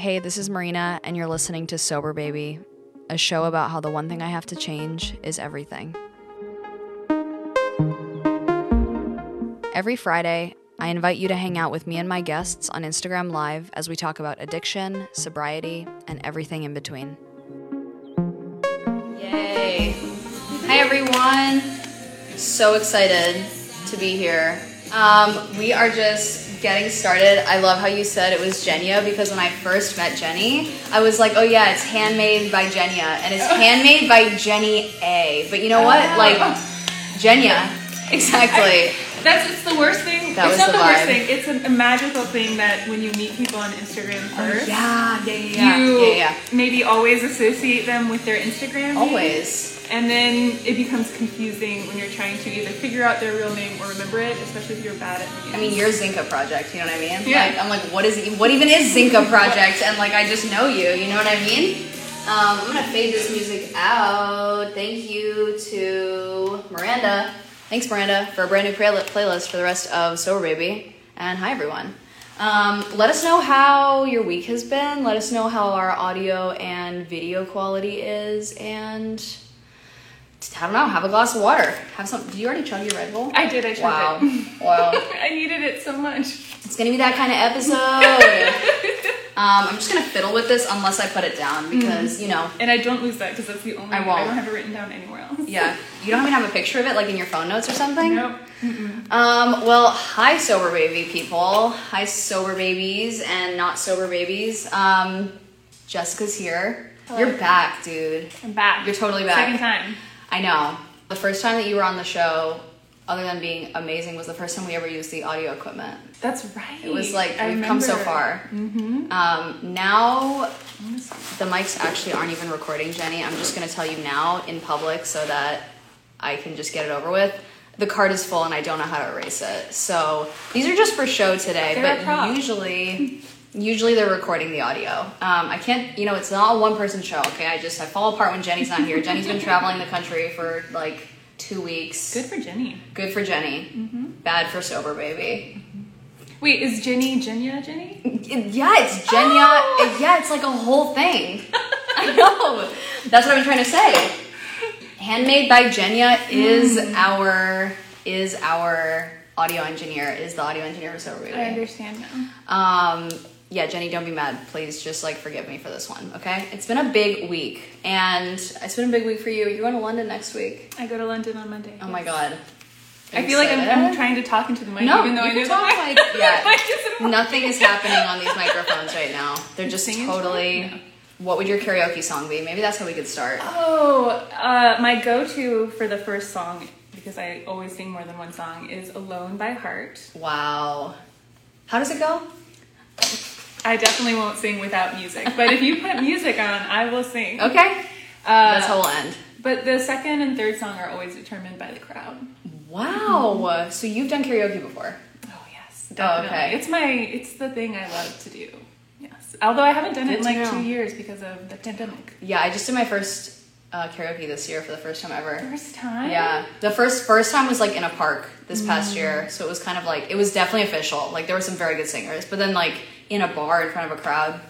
Hey, this is Marina, and you're listening to Sober Baby, a show about how the one thing I have to change is everything. Every Friday, I invite you to hang out with me and my guests on Instagram Live as we talk about addiction, sobriety, and everything in between. Yay! Hi, everyone! So excited to be here. Um, we are just getting started. I love how you said it was Jenya because when I first met Jenny, I was like, oh yeah, it's handmade by Jenya, and it's handmade by Jenny A. But you know what? Ah. Like, Jenya. Exactly. That's it's the worst thing. That it's was not the the, worst thing. It's a, a magical thing that when you meet people on Instagram oh, first, yeah, yeah, yeah, you yeah, yeah. maybe always associate them with their Instagram. name, Always. And then it becomes confusing when you're trying to either figure out their real name or remember it, especially if you're bad at names. I mean, you're Zinka Project. You know what I mean? Yeah. Like, I'm like, what is? What even is Zinka Project? And like, I just know you. You know what I mean? Um, I'm gonna fade this music out. Thank you to Miranda. Thanks, Miranda, for a brand new play- playlist for the rest of Sober Baby. And hi, everyone. Um, let us know how your week has been. Let us know how our audio and video quality is. And I don't know. Have a glass of water. Have some. Did you already chug your Red Bull? I did. I Wow. tried it. Wow. I needed it so much. It's gonna be that kind of episode. um, I'm just gonna fiddle with this unless I put it down because you know, And I don't lose that because that's the only. I won't. I don't have it written down anywhere else. yeah, you don't even have a picture of it like in your phone notes or something. Nope. Um, well, hi, sober baby people. Hi, sober babies and not sober babies. Um, Jessica's here. You're back, dude. I'm back. You're totally back. Second time. I know. The first time that you were on the show, other than being amazing, was the first time we ever used the audio equipment. That's right. It was like I we've come so far. Um, now the mics actually aren't even recording, Jenny. I'm just gonna tell you now in public so that I can just get it over with. The card is full and I don't know how to erase it. So these are just for show today, They're but usually. Usually they're recording the audio. Um, I can't, you know, it's not a one person show, okay? I just, I fall apart when Jenny's not here. Jenny's been traveling the country for like two weeks. Good for Jenny. Good for Jenny. Bad for sober baby. Wait, is Jenny Jenya Jenny? Yeah, it's Jenya. Oh! Yeah, it's like a whole thing. I know. That's what I'm trying to say. Handmade by Jenya is Hmm. our is our audio engineer. Is the audio engineer for Sober Baby. I understand now. Um, yeah, Jenny, don't be mad. Please, just like forgive me for this one. Okay? It's been a big week, and it's been a big week for you. You're going to London next week. I go to London on Monday. Oh my god. I feel like I'm, I'm trying to talk into the mic, No, even though I talk like- yeah. the mic isn't Nothing is happening on these microphones right now. They're just Singing totally. song? What would your karaoke song be? Maybe that's how we could start. Oh, uh, my go-to for the first song, because I always sing more than one song, is "Alone" by Heart. Wow. How does it go? I definitely won't sing without music, but if you put music on, I will sing. Okay. Uh, That's how we'll end. But the second and third song are always determined by the crowd. Wow. So you've done karaoke before? Oh yes, Oh, okay. It's my, it's the thing I love to do. Yes, although I haven't done Good it in like know. two years because of the pandemic. Yeah, I just did my first uh, karaoke this year for the first time ever. First time. Yeah, the first first time was like in a park this Mm. past year, so it was kind of like it was definitely official. Like there were some very good singers, but then like in a bar in front of a crowd,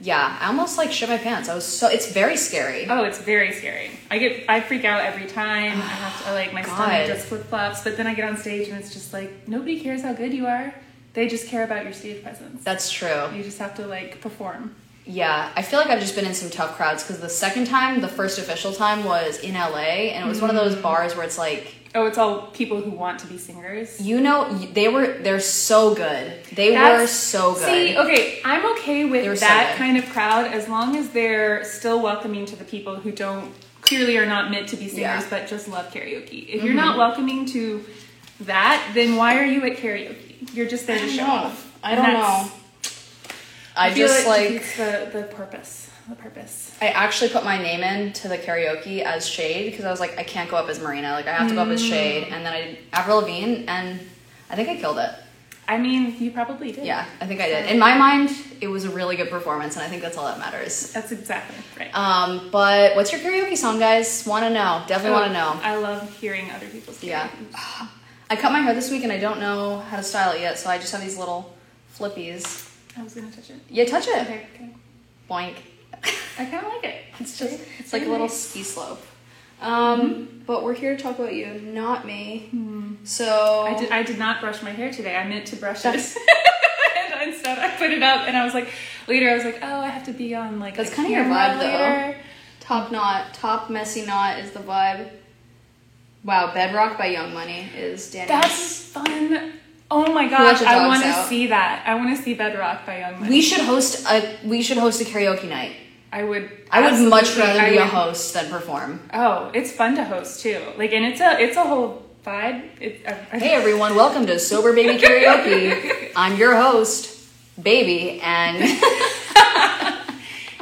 yeah, I almost like shit my pants. I was so it's very scary. Oh, it's very scary. I get, I freak out every time. I have to, like, my God. stomach just flip flops. But then I get on stage and it's just like nobody cares how good you are. They just care about your stage presence. That's true. You just have to like perform. Yeah, I feel like I've just been in some tough crowds because the second time, the first official time was in LA, and it was one of those Mm. bars where it's like, Oh, it's all people who want to be singers. you know, they were they're so good. They were so good. See, okay, I'm okay with so that good. kind of crowd as long as they're still welcoming to the people who don't clearly are not meant to be singers Yeah. Mm-hmm. but just love karaoke. If you're not welcoming to that, then why are you at karaoke? You're just there to don't show know. off. I don't know. I feel just it like the the purpose. The purpose. I actually put my name in to the karaoke as Shade because I was like, I can't go up as Marina. Like I have to go up as Shade, and then I did Avril Lavigne, and I think I killed it. I mean, you probably did. Yeah, I think I did. In my mind, it was a really good performance, and I think that's all that matters. That's exactly right. Um, but what's your karaoke song, guys? Want to know? Definitely want to know. I love hearing other people's Yeah. I cut my hair this week, and I don't know how to style it yet, so I just have these little flippies. I was gonna touch it. Yeah, touch it. Okay, okay. Boink. I kind of like it. It's just It's it's like a little ski slope. Um, but we're here to talk about you, not me. So I did. I did not brush my hair today. I meant to brush it, and instead I put it up, and I was like, later I was like, oh, I have to be on like. That's a kinda your vibe, though. later. top knot, top messy knot is the vibe. Wow, Bedrock by Young Money is Danny's. That's fun. Oh my gosh, I want to see that. I want to see Bedrock by Young Money. we should host a we should host a karaoke night. I would. I would much rather I be a host than perform. Oh, it's fun to host too. Like, and it's a it's a whole vibe. It, I, I- Hey everyone, welcome to Sober Baby Karaoke. I'm your host, Baby, and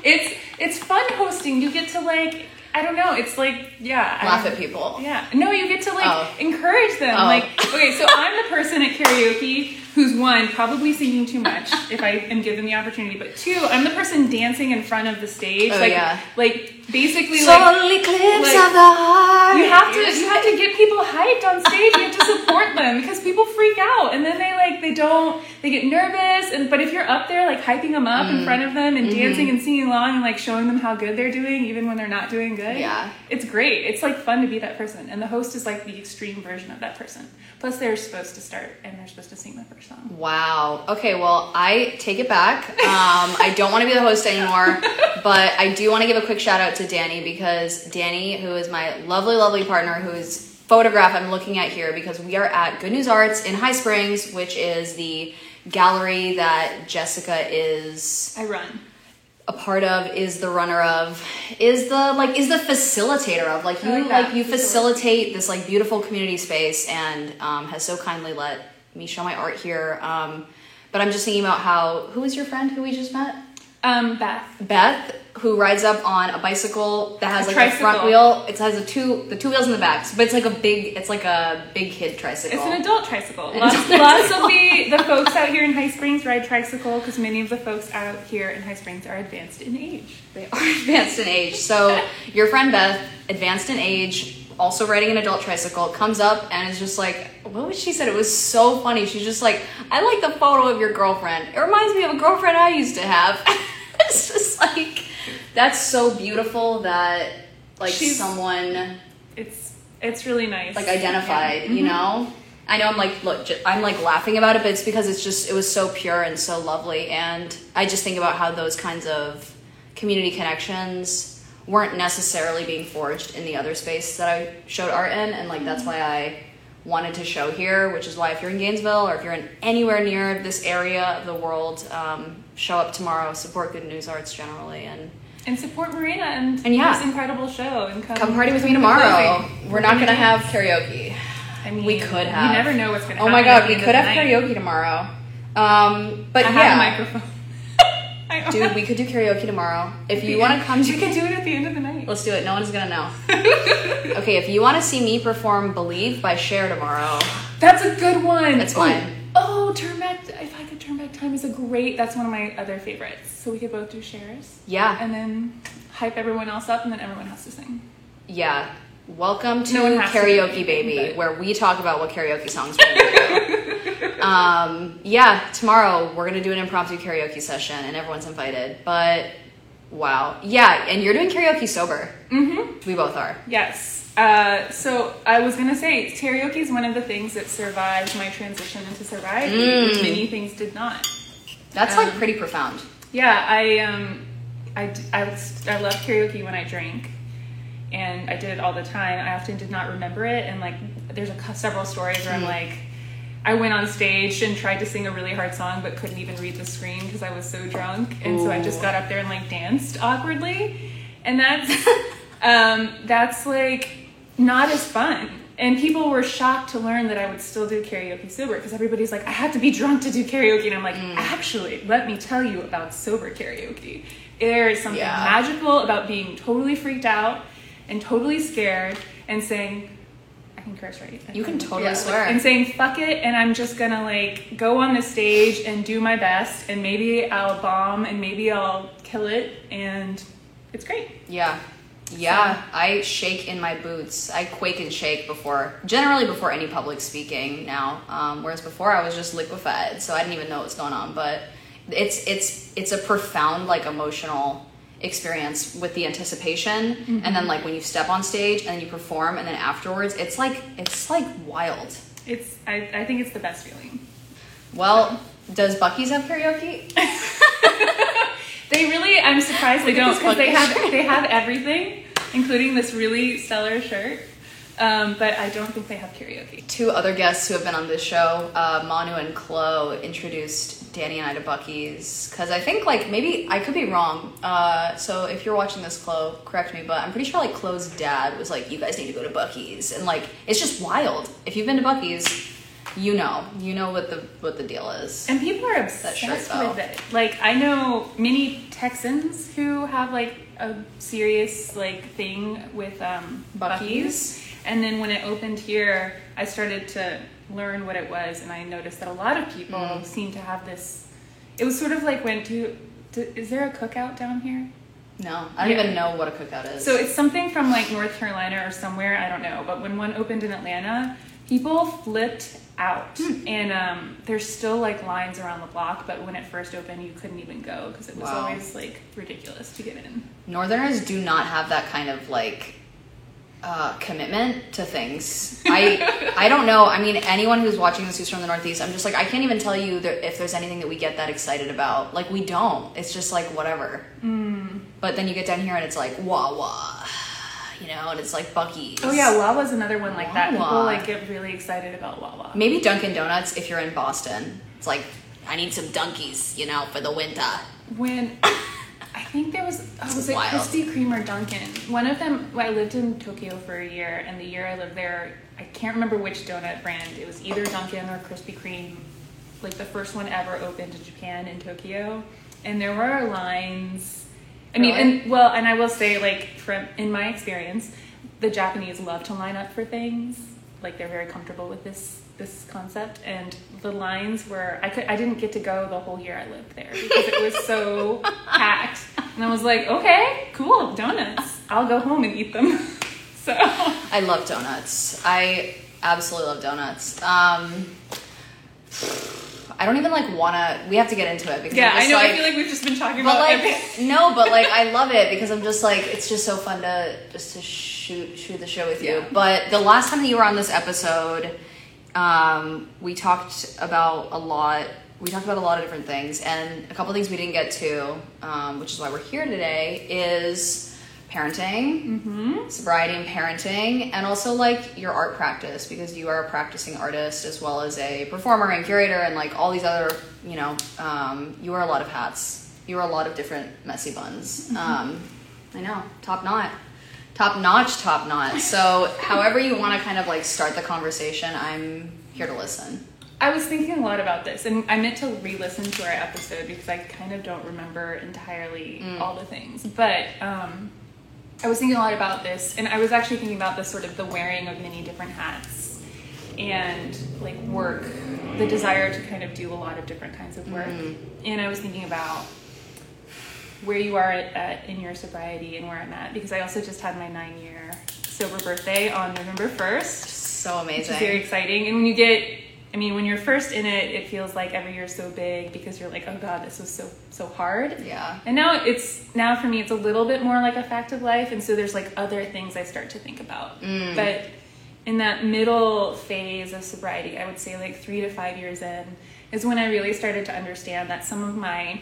it's it's fun hosting. You get to like I don't know. It's like yeah, I laugh at people. Yeah. No, you get to like Oh. encourage them. Oh. Like, okay, so I'm the person at karaoke who's one, probably singing too much if I am given the opportunity, but two, I'm the person dancing in front of the stage. Oh, like, yeah. like basically like like- of the heart. you have to you have to get people hyped on stage. You have to support them because people freak out and then they like they don't they get nervous and but if you're up there like hyping them up Mm. in front of them and Mm-hmm. dancing and singing along and like showing them how good they're doing even when they're not doing good. Yeah. It's great. It's like fun to be that person and the host is like the extreme version of that person. Plus they're supposed to start and they're supposed to sing the first. Wow. Okay, well, I take it back. Um, I don't want to be the host anymore, but I do want to give a quick shout out to Danny because Danny, who is my lovely, lovely partner, whose photograph I'm looking at here, because we are at Good News Arts in High Springs, which is the gallery that Jessica is I run. a part of is the runner of is the like is the facilitator of like you like, like you facilitate this like beautiful community space and um, has so kindly let me show my art here um, but i'm just thinking about how who is your friend who we just met Um Beth. beth who rides up on a bicycle that has A like a front wheel it has a two the two wheels in the back but it's like a big it's like a big kid tricycle It's an adult tricycle. An Lots, adult lots of the, the folks out here in High Springs ride tricycle because many of the folks out here in High Springs are advanced in age. They are advanced in age. So your friend Beth, advanced in age, also riding an adult tricycle, comes up and is just like, what was she said? It was so funny. She's just like, I like the photo of your girlfriend. It reminds me of a girlfriend I used to have. it's just like, that's so beautiful that like She's- someone It's it's really nice. like identified, Yeah. you mm-hmm. know? I know I'm like, look, j- I'm like laughing about it, but it's because it's just, it was so pure and so lovely. And I just think about how those kinds of community connections weren't necessarily being forged in the other space that I showed art in. And like, that's why I wanted to show here, which is why if you're in Gainesville or if you're in anywhere near this area of the world, um, show up tomorrow, support Good News Arts generally, and And support Marina and, And yeah. this incredible show and come, come party with me tomorrow. closing. We're not gonna have karaoke. I mean, we could have. You never know what's gonna Oh my god, we could have night. karaoke tomorrow. Um, but I yeah, have a microphone. Dude, we could do karaoke tomorrow. If you want to come we to, can do it at the end of the night. let's do it. No one's gonna know. okay, if you want to see me perform "Believe" by Cher tomorrow, That's a good one. That's Oh, mine. Oh, turn back. If I could turn back time is a great. That's one of my other favorites. So we could both do Cher's yeah, and then hype everyone else up, and then everyone has to sing. yeah. Welcome to No has to Karaoke Baby, but- where we talk about what karaoke songs we're gonna do. um, yeah, tomorrow we're gonna do an impromptu karaoke session, and everyone's invited. But wow, yeah, and you're doing karaoke sober. Mm-hmm. We both are. Yes. Uh, so I was gonna say karaoke is one of the things that survived my transition into sobriety, Mm. which many things did not. That's like Um, pretty profound. Yeah, I um, I I, I loved karaoke when I drank, and I did it all the time. I often did not remember it, and like there's a, several stories where I'm Mm. like, I went on stage and tried to sing a really hard song, but couldn't even read the screen because I was so drunk, and so I just got up there and like danced awkwardly, and that's um, that's like not as fun. And people were shocked to learn that I would still do karaoke sober because everybody's like, I have to be drunk to do karaoke. And I'm like, Mm. actually, let me tell you about sober karaoke. There is something Yeah. magical about being totally freaked out and totally scared and saying, I can curse, right? You can totally swear. And saying, fuck it, and I'm just gonna like go on the stage and do my best, and maybe I'll bomb and maybe I'll kill it, and it's great. Yeah. Yeah, I shake in my boots. I quake and shake before, generally before any public speaking now. Um, whereas before I was just liquefied, so I didn't even know what was going on. But it's it's it's a profound like emotional experience with the anticipation Mm-hmm. and then like when you step on stage and then you perform and then afterwards it's like it's like wild It's I, I think it's the best feeling. well does Buc-ee's have karaoke They really I'm surprised they don't because they have they have everything, including this really stellar shirt. Um, but I don't think they have karaoke. two other guests who have been on this show uh, manu and chloe introduced danny and i to Buc-ee's because i think like maybe i could be wrong. Uh, so if you're watching this chloe correct me but i'm pretty sure like chloe's dad was like you guys need to go to Buc-ee's. And like it's just wild. If you've been to Buc-ee's you know. You know what the what the deal is. And people are That shirt, obsessed with it. Like I know many Texans who have like a serious like thing with um, Buc-ee's. And then when it opened here, I started to learn what it was, and I noticed that a lot of people Mm. seem to have this. It was sort of like when do, do is there a cookout down here? no i don't Yeah. even know what a cookout is So it's something from like North Carolina or somewhere, I don't know. But when one opened in Atlanta, people flipped out. And um, there's still like lines around the block, but when it first opened, you couldn't even go because it was Wow. always like ridiculous to get in. Northerners do not have that kind of like uh, commitment to things. I I don't know. I mean, anyone who's watching this who's from the Northeast, I'm just like I can't even tell you that if there's anything that we get that excited about. Like we don't. It's just like whatever. Mm. But then you get down here and it's like wah wah, you know, and it's like Buc-ee's. Oh yeah, Wawa's another one like that. People Wawa. like get really excited about Wawa. Maybe Dunkin' Donuts if you're in Boston. It's like I need some Dunkies, you know, for the winter. When I think there was oh, was it Krispy Kreme or Dunkin'? One of them. Well, I lived in Tokyo for a year, and the year I lived there, I can't remember which donut brand. It was either Dunkin' or Krispy Kreme. Like the first one ever opened in Japan in Tokyo, and there were lines. I mean, Really? and well, and I will say, like from in my experience, the Japanese love to line up for things. Like they're very comfortable with this this concept, and the lines were I could I didn't get to go the whole year I lived there because it was so packed, and I was like, okay, cool, donuts. I'll go home and eat them. so I love donuts. I absolutely love donuts. Um, I don't even like wanna. We have to get into it because yeah, I know. Like, I feel like we've just been talking but about like everything. no, but like I love it because I'm just like it's just so fun to just to shoot shoot the show with you. Yeah. But the last time that you were on this episode, um, we talked about a lot. We talked about a lot of different things, and a couple things we didn't get to, um, which is why we're here today, is parenting, Mm-hmm. sobriety and parenting, and also like your art practice because you are a practicing artist as well as a performer and curator and like all these other, you know, um, you wear a lot of hats. You wear a lot of different messy buns. Um, I know, top knot. Top notch, top knot. So, however you want to kind of like start the conversation, I'm here to listen. I was thinking a lot about this, and I meant to re-listen to our episode because I kind of don't remember entirely Mm. all the things. But um, I was thinking a lot about this, and I was actually thinking about the sort of the wearing of many different hats and like work, the desire to kind of do a lot of different kinds of work. Mm. And I was thinking about where you are at, at in your sobriety and where I'm at because I also just had my nine-year sober birthday on November first So which amazing. is very exciting. And when you get, I mean, when you're first in it, it feels like every year's so big because you're like, oh god, this was so so hard. yeah. And now it's now for me, it's a little bit more like a fact of life, and so there's like other things I start to think about. Mm. But in that middle phase of sobriety, I would say like three to five years in, is when I really started to understand that some of my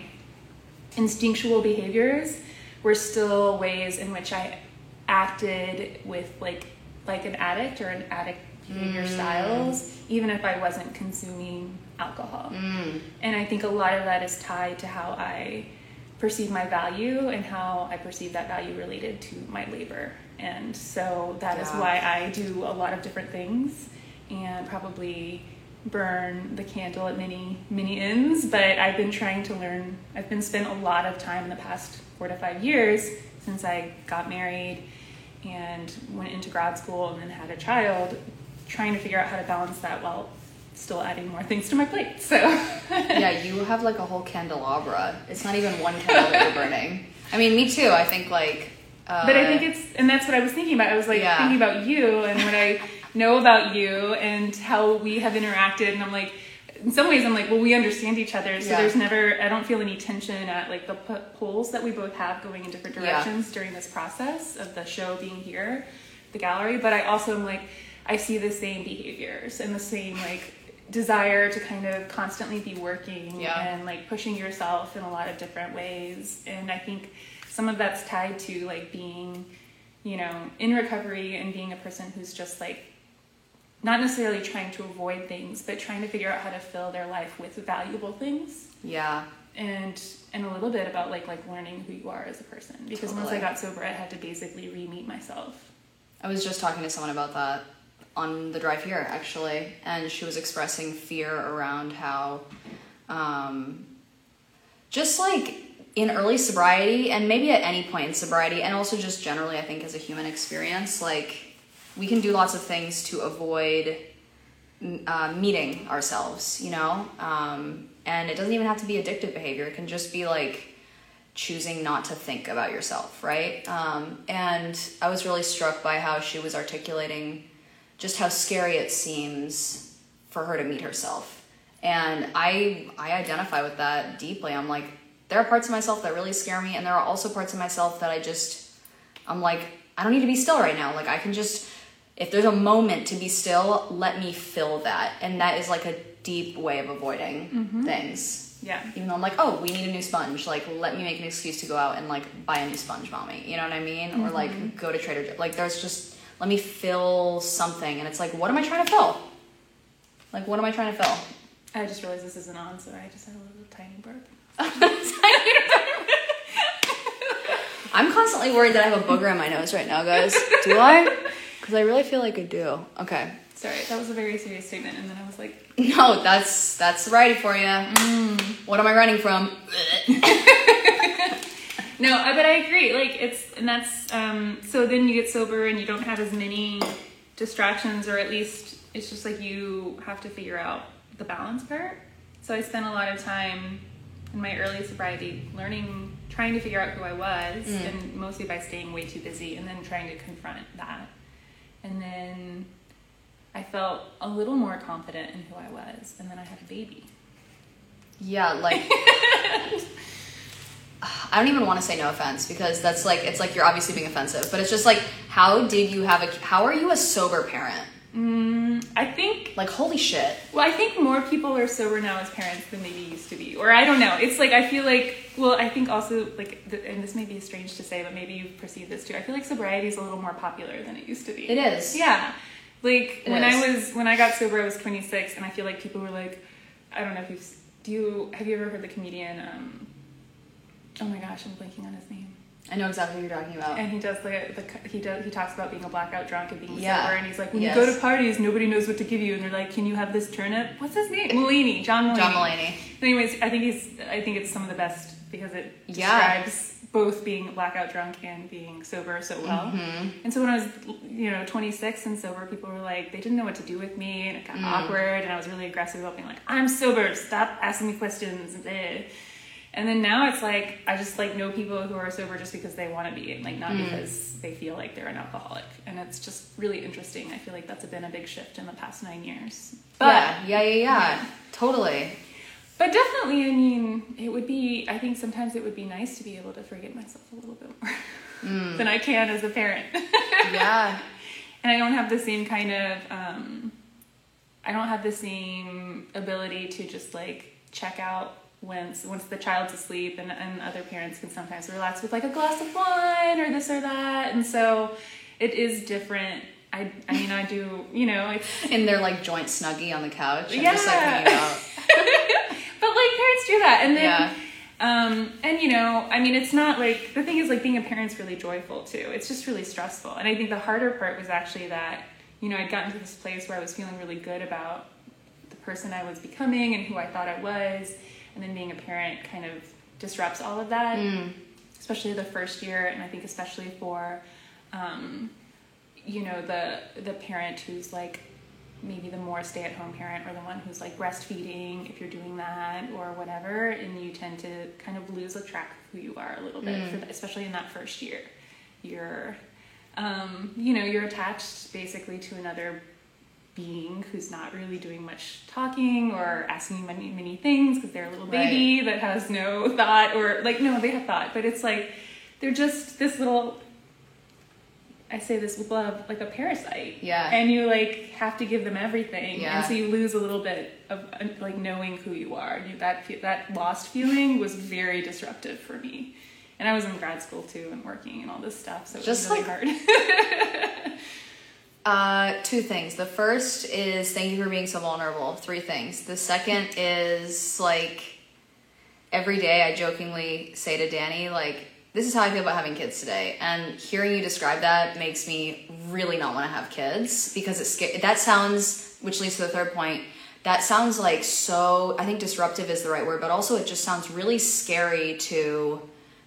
instinctual behaviors were still ways in which I acted with like like an addict or an addict behavior Mm. styles, even if I wasn't consuming alcohol. Mm. And I think a lot of that is tied to how I perceive my value and how I perceive that value related to my labor. And so that is Yeah. why I do a lot of different things and probably burn the candle at many, many ends. But I've been trying to learn, I've been spent a lot of time in the past four to five years since I got married and went into grad school and then had a child, trying to figure out how to balance that while still adding more things to my plate. So yeah, you have like a whole candelabra. It's not even one candle that you're burning. I mean, me too. I think like. Uh, But I think it's, and that's what I was thinking about. I was like Yeah. thinking about you and when I know about you and how we have interacted. And I'm like, in some ways I'm like, well, we understand each other, so Yeah. there's never I don't feel any tension at like the p- poles that we both have going in different Yeah. directions during this process of the show being here, the gallery. But I also am like, I see the same behaviors and the same like desire to kind of constantly be working Yeah. and like pushing yourself in a lot of different ways. And I think some of that's tied to like being, you know, in recovery and being a person who's just like not necessarily trying to avoid things, but trying to figure out how to fill their life with valuable things. Yeah. And and a little bit about like like learning who you are as a person. Because once I got sober I had to basically re-meet myself. I was just talking to someone about that on the drive here, actually, and she was expressing fear around how, um, just like in early sobriety, and maybe at any point in sobriety, and also just generally, I think, as a human experience, like we can do lots of things to avoid uh, meeting ourselves, you know? Um, and it doesn't even have to be addictive behavior, it can just be like, choosing not to think about yourself, right? Um, and I was really struck by how she was articulating just how scary it seems for her to meet herself. And I I identify with that deeply. I'm like, there are parts of myself that really scare me, and there are also parts of myself that I just I'm like, I don't need to be still right now. Like I can just if there's a moment to be still, let me fill that. And that is like a deep way of avoiding things Yeah. even though I'm like, oh, we need a new sponge. Like, let me make an excuse to go out and like buy a new sponge, mommy. You know what I mean? Or Mm-hmm. like go to Trader Joe's. Like, there's just let me fill something, and it's like, what am I trying to fill? Like, what am I trying to fill? I just realized this isn't on, so I just had a little tiny burp. I'm constantly worried that I have a booger in my nose right now, guys. Do I? Because I really feel like I do. Okay. Sorry, that was a very serious statement, and then I was like, No, that's that's sobriety for you. Mm. What am I running from? No, but I agree. Like it's and that's um so then you get sober and you don't have as many distractions or at least it's just like you have to figure out the balance part. So I spent a lot of time in my early sobriety learning trying to figure out who I was and mostly by staying way too busy and then trying to confront that. And then I felt a little more confident in who I was and then I had a baby. Yeah, like I don't even want to say no offense because that's like it's like you're obviously being offensive, but it's just like how did you have a how are you a sober parent? Mm, I think Like holy shit. Well, I think more people are sober now as parents than maybe used to be. Or I don't know. It's like I feel like well, I think also like th- and this may be strange to say, but maybe you've perceived this too. I feel like sobriety is a little more popular than it used to be. It is. Yeah. Like It when I was when I got sober, I was 26, and I feel like people were like, I don't know if you've do you have you ever heard the comedian? Um, oh my gosh, I'm blanking on his name. I know exactly what you're talking about. And he does the, the he does he talks about being a blackout drunk and being Yeah. sober, and he's like, when Yes. you go to parties, nobody knows what to give you, and they're like, can you have this turnip? What's his name? Mulaney, John Mulaney. John Mulaney. Anyways, I think he's I think it's some of the best because it Yeah. describes both being blackout drunk and being sober so well. Mm-hmm. And so when I was you know 26 and sober, people were like they didn't know what to do with me, and it Mm. got awkward, and I was really aggressive about being like, I'm sober, stop asking me questions. And eh. And then now it's like I just like know people who are sober just because they want to be, and like not Mm. because they feel like they're an alcoholic. And it's just really interesting. I feel like that's been a big shift in the past nine years. But yeah, yeah, yeah, yeah. Yeah. Totally. but definitely, I mean, it would be. I think sometimes it would be nice to be able to forgive myself a little bit more Mm. than I can as a parent. Yeah. and I don't have the same kind of. Um, I don't have the same ability to just like check out once once the child's asleep, and, and other parents can sometimes relax with like a glass of wine or this or that, and so it is different. I, I mean, I do, you know, it's In their like joint snuggie on the couch. And Yeah. just like hanging out. but like parents do that and then Yeah. um and you know i mean it's not like the thing is like being a parent's really joyful too it's just really stressful and i think the harder part was actually that you know i'd gotten to this place where i was feeling really good about the person i was becoming and who i thought i was and then being a parent kind of disrupts all of that Mm. especially the first year and i think especially for um, you know the the parent who's like maybe the more stay-at-home parent or the one who's like breastfeeding if you're doing that or whatever and you tend to kind of lose a track of who you are a little bit for the, especially in that first year you're um, you know you're attached basically to another being who's not really doing much talking or asking many many things because they're a little baby right. that has no thought or like no they have thought but it's like they're just this little I say this with love, like a parasite. Yeah. And you like have to give them everything, yeah. and so you lose a little bit of uh, like knowing who you are. You, that that lost feeling was very disruptive for me, and I was in grad school too and working and all this stuff, so it Just was really like, hard. uh, two things. The first is thank you for being so vulnerable. Three things. The second is like every day I jokingly say to Danny like this is how I feel about having kids today. And hearing you describe that makes me really not want to have kids because it's. That sounds, which leads to the third point. That sounds like so, I think disruptive is the right word, but also it just sounds really scary to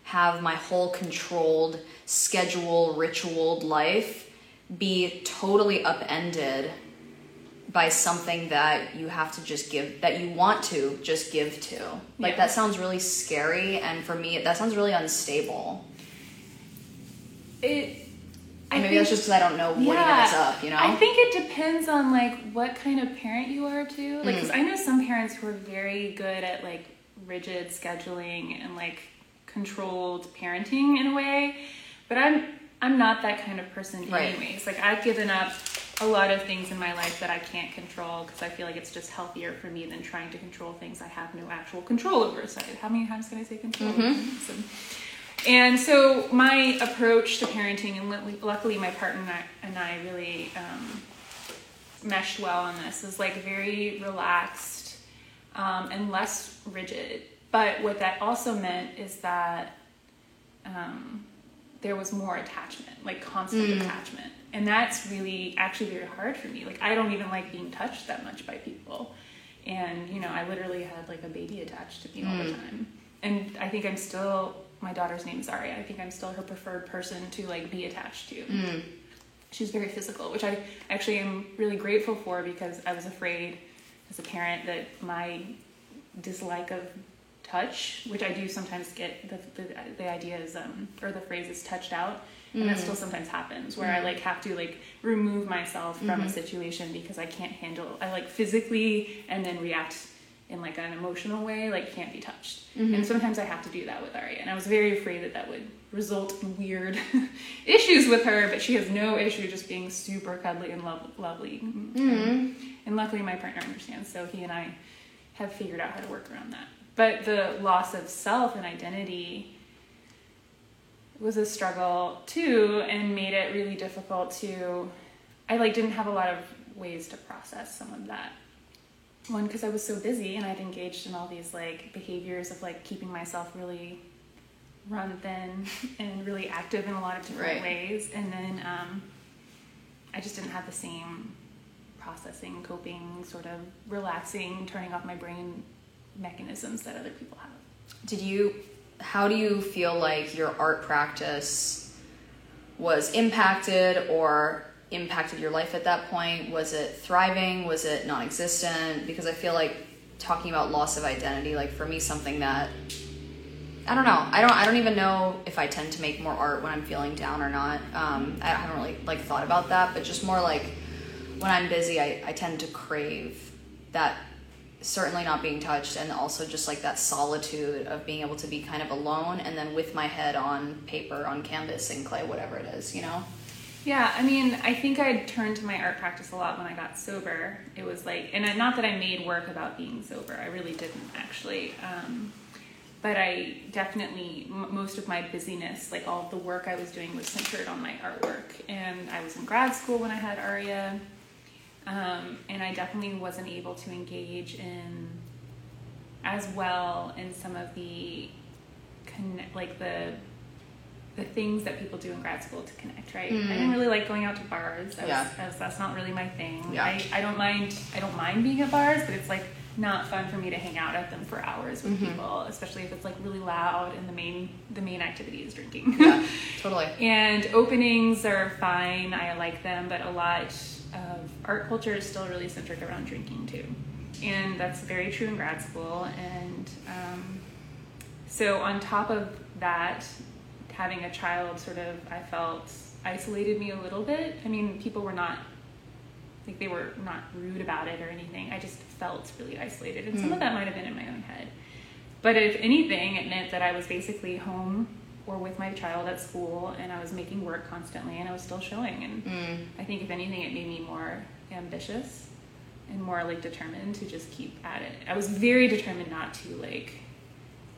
have my whole controlled, schedule, ritualed life be totally upended by something that you have to just give that you want to just give to like yeah. that sounds really scary and for me that sounds really unstable it I maybe think, that's just because I don't know what yeah, even is up, you know. I think it depends on like what kind of parent you are too. Like, because mm. I know some parents who are very good at like rigid scheduling and like controlled parenting in a way, but I'm I'm not that kind of person right. anyways. Like I've given up a lot of things in my life that I can't control because I feel like it's just healthier for me than trying to control things I have no actual control over. So how many times can I say control? Mm-hmm. And so my approach to parenting, and luckily my partner and I, and I really um, meshed well on this, is like very relaxed um, and less rigid. But what that also meant is that um, there was more attachment, like constant mm. attachment and that's really actually very hard for me like i don't even like being touched that much by people and you know i literally had like a baby attached to me mm. all the mm. time and i think i'm still my daughter's name is Aria. I think I'm still her preferred person to like be attached to. Mm. She's very physical, which I actually am really grateful for because I was afraid as a parent that my dislike of touch, which I do sometimes get the the, the idea is um or the phrase is touched out and that still mm. sometimes happens where mm-hmm. i like have to like remove myself from mm-hmm. a situation because i can't handle i like physically and then react in like an emotional way like can't be touched mm-hmm. and sometimes i have to do that with Ari. and i was very afraid that that would result in weird issues with her but she has no issue just being super cuddly and lo- lovely mm-hmm. and luckily my partner understands so he and i have figured out how to work around that but the loss of self and identity was a struggle too and made it really difficult to I like didn't have a lot of ways to process some of that. One because I was so busy and I'd engaged in all these like behaviors of like keeping myself really run thin and really active in a lot of different right. ways and then um, I just didn't have the same processing, coping, sort of relaxing, turning off my brain mechanisms that other people have. Did you how do you feel like your art practice was impacted or impacted your life at that point? Was it thriving? Was it non existent? Because I feel like talking about loss of identity, like for me, something that I don't know. I don't. I don't even know if I tend to make more art when I'm feeling down or not. Um, I haven't really like thought about that, but just more like when I'm busy, I, I tend to crave that certainly not being touched and also just like that solitude of being able to be kind of alone and then with my head on paper on canvas and clay whatever it is you know? Yeah i mean i think i turned to my art practice a lot when i got sober. It was like and not that i made work about being sober i really didn't actually um, but i definitely m- most of my busyness like all the work i was doing was centered on my artwork and i was in grad school when i had aria um, and I definitely wasn't able to engage in as well in some of the connect, like the the things that people do in grad school to connect, right? Mm. I didn't really like going out to bars. As, yeah. as that's not really my thing. Yeah. I, I don't mind I don't mind being at bars, but it's like not fun for me to hang out at them for hours with mm-hmm. people, especially if it's like really loud and the main the main activity is drinking. Yeah, totally. and openings are fine. I like them, but a lot of art culture is still really centric around drinking too. And that's very true in grad school. And um, so, on top of that, having a child sort of, I felt isolated me a little bit. I mean, people were not, like they were not rude about it or anything. I just felt really isolated, and some of that might have been in my own head. But if anything, it meant that I was basically home or with my child at school, and I was making work constantly, and I was still showing. And Mm. I think if anything, it made me more ambitious and more like determined to just keep at it. I was very determined not to like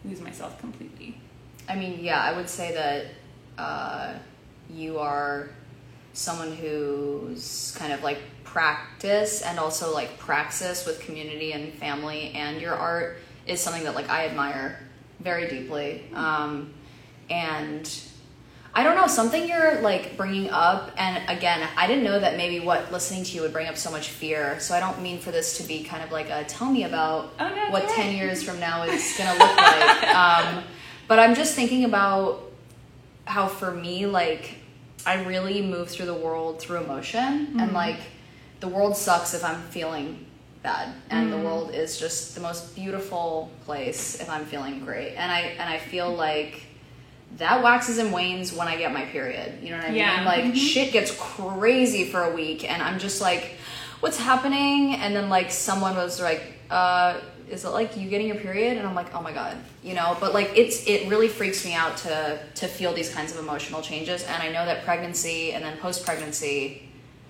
lose myself completely. I mean, yeah, I would say that uh, you are someone who's kind of like practice and also like praxis with community and family and your art is something that like I admire very deeply. Um, and I don't know, something you're like bringing up, and again, I didn't know that maybe what listening to you would bring up so much fear. So I don't mean for this to be kind of like a tell me about Oh, no, what 10 alright. years from now is gonna look like. Um, but I'm just thinking about how for me, like, I really move through the world through emotion, and like, the world sucks if I'm feeling bad, and the world is just the most beautiful place if I'm feeling great. And I and I feel like that waxes and wanes when I get my period. You know what I Yeah. mean? Like Mhm. shit gets crazy for a week, and I'm just like, what's happening? And then like someone was like, uh, is it like you getting your period? And I'm like, oh my god, you know. But like it's it really freaks me out to to feel these kinds of emotional changes, and I know that pregnancy and then post pregnancy,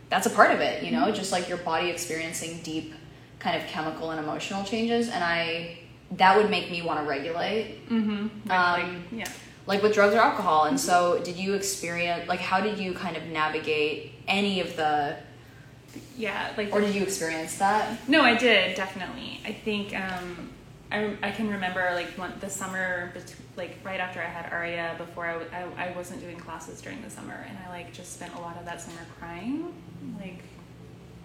that's a part of it. You know, just like your body experiencing deep kind of chemical and emotional changes, and I that would make me want to regulate Mm-hmm. like, Um, yeah. Like with drugs or alcohol. And so, did you experience like how did you kind of navigate any of the, Yeah, like or did you experience that? No, I did definitely. I think um, I, I can remember like one, the summer, bet- like right after I had Aria, before I, w- I, I wasn't doing classes during the summer, and I like just spent a lot of that summer crying, like,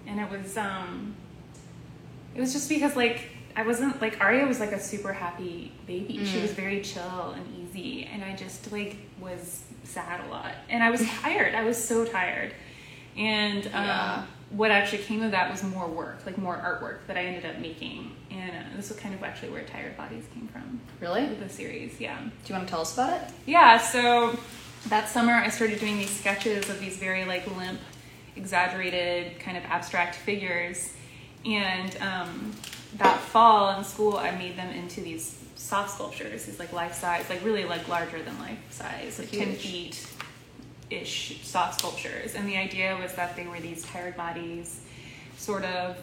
and it was um, it was just because like I wasn't like Aria was like a super happy baby. She Mm. was very chill and easy, and I just like was sad a lot, and I was tired. I was so tired, and um, Yeah. what actually came of that was more work, like more artwork that I ended up making, and uh, this was kind of actually where Tired Bodies came from, Really? the series. Yeah. Do you want to tell us about it? Yeah, so that summer I started doing these sketches of these very like limp, exaggerated kind of abstract figures, and um, that fall in school I made them into these soft sculptures, these like life size, like really like larger than life size, like ten feet ish soft sculptures, and the idea was that they were these tired bodies, sort of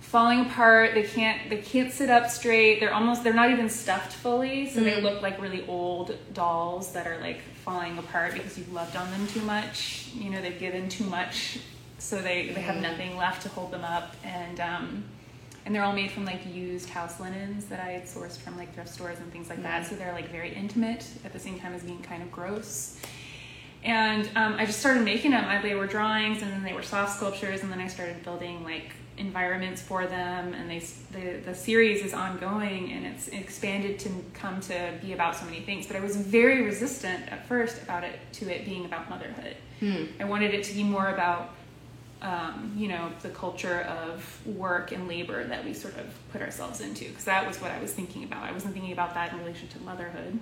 falling apart. They can't they can't sit up straight. They're almost they're not even stuffed fully so they Mhm. look like really old dolls that are like falling apart because you've loved on them too much. You know they've given too much so they, they have Mhm. nothing left to hold them up. And um and they're all made from like used house linens that I had sourced from like thrift stores and things like that. Mhm. So they're like very intimate at the same time as being kind of gross. And um, I just started making them. I, they were drawings, and then they were soft sculptures, and then I started building like environments for them. And they the the series is ongoing, and it's expanded to come to be about so many things. But I was very resistant at first about it to it being about motherhood. Hmm. I wanted it to be more about, um, you know, the culture of work and labor that we sort of put ourselves into, because that was what I was thinking about. I wasn't thinking about that in relation to motherhood,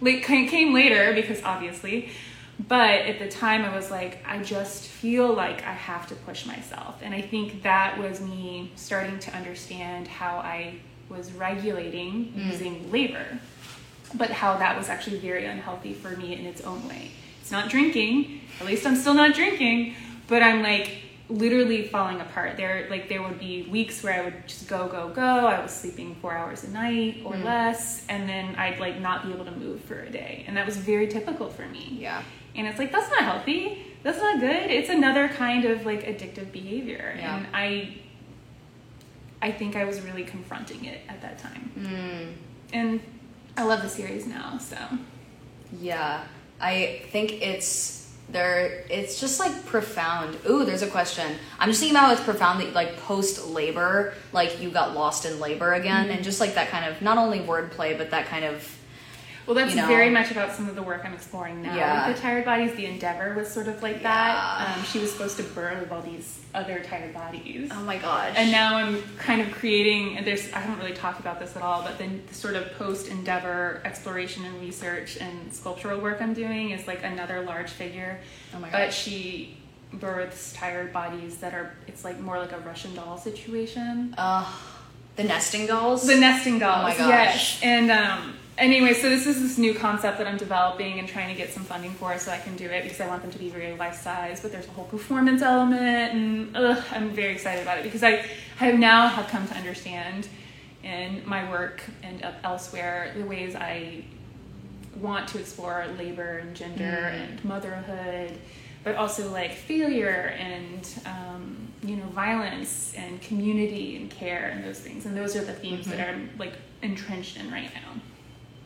which Mm. came later because obviously. But at the time, I was like, I just feel like I have to push myself, and I think that was me starting to understand how I was regulating Mm. using labor but how that was actually very unhealthy for me in its own way. It's not drinking, at least I'm still not drinking, but I'm like literally falling apart. There like there would be weeks where I would just go go go. I was sleeping 4 hours a night or Mm. less and then I'd like not be able to move for a day. And that was very typical for me. Yeah. And it's like that's not healthy. That's not good. It's another kind of like addictive behavior. Yeah. And I I think I was really confronting it at that time. Mm. And I love the series now, so Yeah. I think it's there it's just like profound. Ooh, there's a question. I'm just thinking about how it's profound that like post labor, like you got lost in labor again Mm-hmm. and just like that kind of not only wordplay but that kind of Well, that's you know. very much about some of the work I'm exploring now. Yeah. The tired bodies, the endeavor was sort of like that. Um, she was supposed to birth all these other tired bodies. Oh my gosh. And now I'm kind of creating, and there's, I haven't really talked about this at all, but then the sort of post endeavor exploration and research and sculptural work I'm doing is like another large figure. Oh my god. But she births tired bodies that are it's like more like a Russian doll situation. Uh, the nesting dolls. The nesting dolls. Oh my gosh. Yes. And um, anyway, so this is this new concept that I'm developing and trying to get some funding for so I can do it because I want them to be very life size. But there's a whole performance element, and ugh, I'm very excited about it because I have now have come to understand in my work and el- elsewhere the ways I want to explore labor and gender Mm. and motherhood, but also like failure and um, you know violence and community and care and those things. And those are the themes that Mm-hmm. I'm like entrenched in right now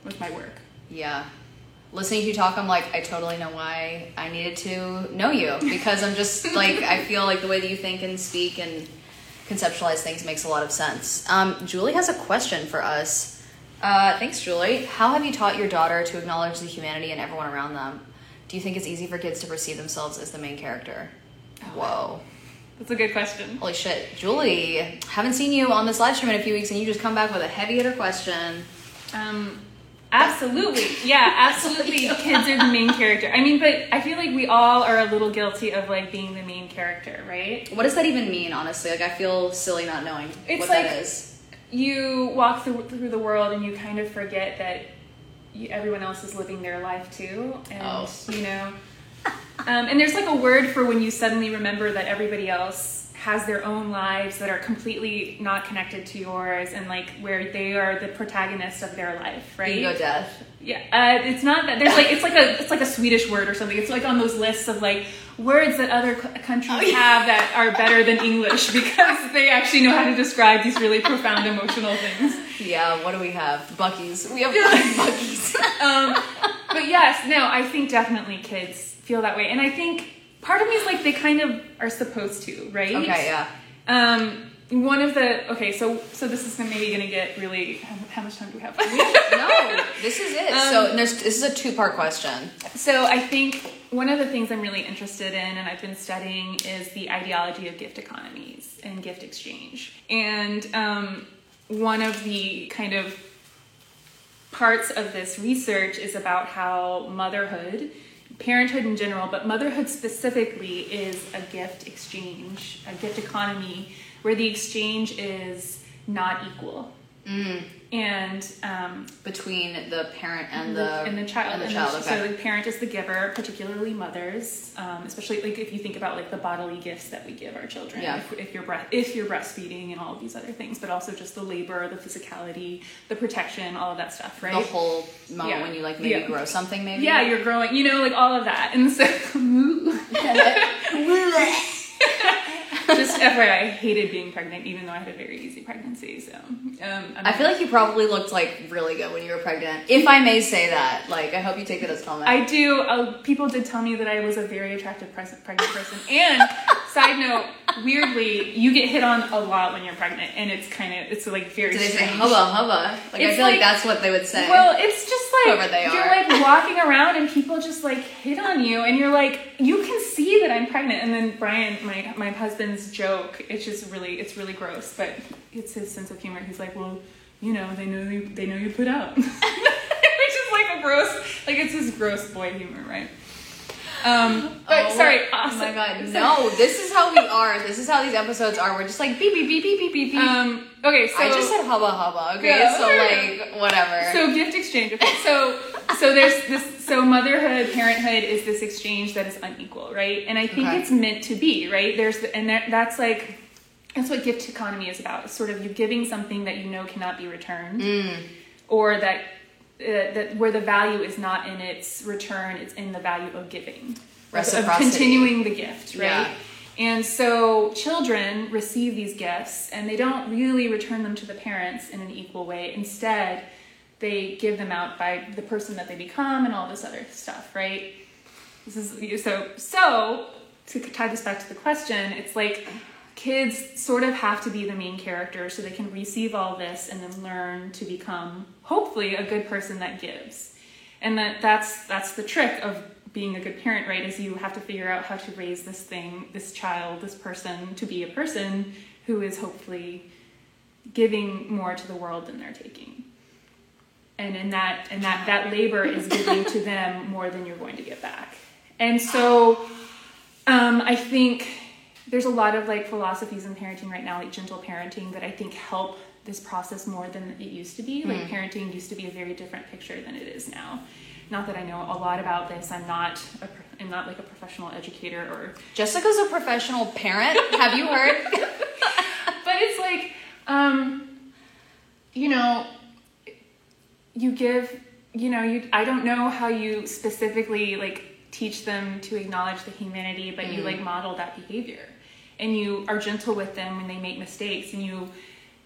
with my work. Yeah. Listening to you talk, I'm like, I totally know why I needed to know you because I'm just like, I feel like the way that you think and speak and conceptualize things makes a lot of sense. Um, Julie has a question for us. Uh, thanks, Julie. How have you taught your daughter to acknowledge the humanity in everyone around them? Do you think it's easy for kids to perceive themselves as the main character? Whoa. That's a good question. Holy shit. Julie, haven't seen you on this live stream in a few weeks and you just come back with a heavy hitter question. Um, absolutely, yeah, absolutely. Kids are the main character. I mean, but I feel like we all are a little guilty of like being the main character, right? What does that even mean, honestly? Like, I feel silly not knowing It's what like- that is. you walk through, through the world and you kind of forget that you, everyone else is living their life too and Oh. you know um, and there's like a word for when you suddenly remember that everybody else has their own lives that are completely not connected to yours and like where they are the protagonist of their life right Ego death. yeah, uh, it's not that. There's like it's like a it's like a Swedish word or something. It's like on those lists of like words that other c- countries Oh, yeah. have that are better than English because they actually know how to describe these really profound emotional things. Yeah, what do we have? Buc-ee's. We have Buc-ee's. Um, but yes, no, I think definitely kids feel that way, and I think part of me is like they kind of are supposed to, right? okay, yeah. Um, one of the okay, so so this is maybe gonna get really. How, how much time do we have? No, this is it. so Um, there's, this is a two part question. So I think one of the things I'm really interested in and I've been studying is the ideology of gift economies and gift exchange. And um, one of the kind of parts of this research is about how motherhood, parenthood in general, but motherhood specifically is a gift exchange, a gift economy where the exchange is not equal. Mm. And um, Between the parent and the, and the child. And the And child, So okay. the parent is the giver, particularly mothers, um, especially like if you think about like the bodily gifts that we give our children. Yeah. If, if you're breast, if you're breastfeeding and all of these other things, but also just the labor, the physicality, the protection, all of that stuff, right? The whole moment Yeah. when you like maybe Yeah. grow something, maybe? yeah, you're growing, you know, like all of that, and so just FYI, I hated being pregnant, even though I had a very easy pregnancy. So um, I'm- feel like you probably looked like really good when you were pregnant. If I may say that. Like, I hope you take it as comment. I do. Uh, people did tell me that I was a very attractive pres- pregnant person. And side note, weirdly, you get hit on a lot when you're pregnant, and it's kind of it's like very Do they say hubba hubba? Like, I feel like, like- that's what they would say. Well, it's just like Whoever they you're are. like walking around and people just like hit on you, and you're like, you can see that I'm pregnant. And then Brian, my my husband's joke, it's just really it's really gross, but it's his sense of humor. He's like, well, you know, they know you they know you put out, which is like a gross like it's his gross boy humor, right? Um, but Oh, sorry, Oh my god, no. This is how we are. This is how these episodes are. We're just like beep, beep, beep, beep, beep, beep, beep. Um, okay, so I just said hubba hubba, okay? Yeah, so, like, whatever. so gift exchange. Okay, so so there's this. So motherhood, parenthood is this exchange that is unequal, right? And I think Okay. it's meant to be, right? There's the, and that, that's like that's what gift economy is about. It's sort of you giving something that you know cannot be returned, Mm. or that. Uh, that where the value is not in its return, it's in the value of giving, of continuing the gift, right? Yeah. And so children receive these gifts and they don't really return them to the parents in an equal way. Instead, they give them out by the person that they become and all this other stuff, right? This is so so to tie this back to the question, it's like kids sort of have to be the main character so they can receive all this and then learn to become hopefully a good person that gives. And that that's that's the trick of being a good parent, right? Is you have to figure out how to raise this thing, this child, this person to be a person who is hopefully giving more to the world than they're taking. And in that and that that labor is giving to them more than you're going to get back. And so Um, I think there's a lot of like philosophies in parenting right now, like gentle parenting, that I think help this process more than it used to be. Like parenting used to be a very different picture than it is now. Not that I know a lot about this. I'm not a, I'm not like a professional educator or Jessica's a professional parent. Have you heard? but it's like um you know you give you know you i don't know how you specifically like teach them to acknowledge the humanity but you like mm-hmm. model that behavior. And you are gentle with them when they make mistakes and you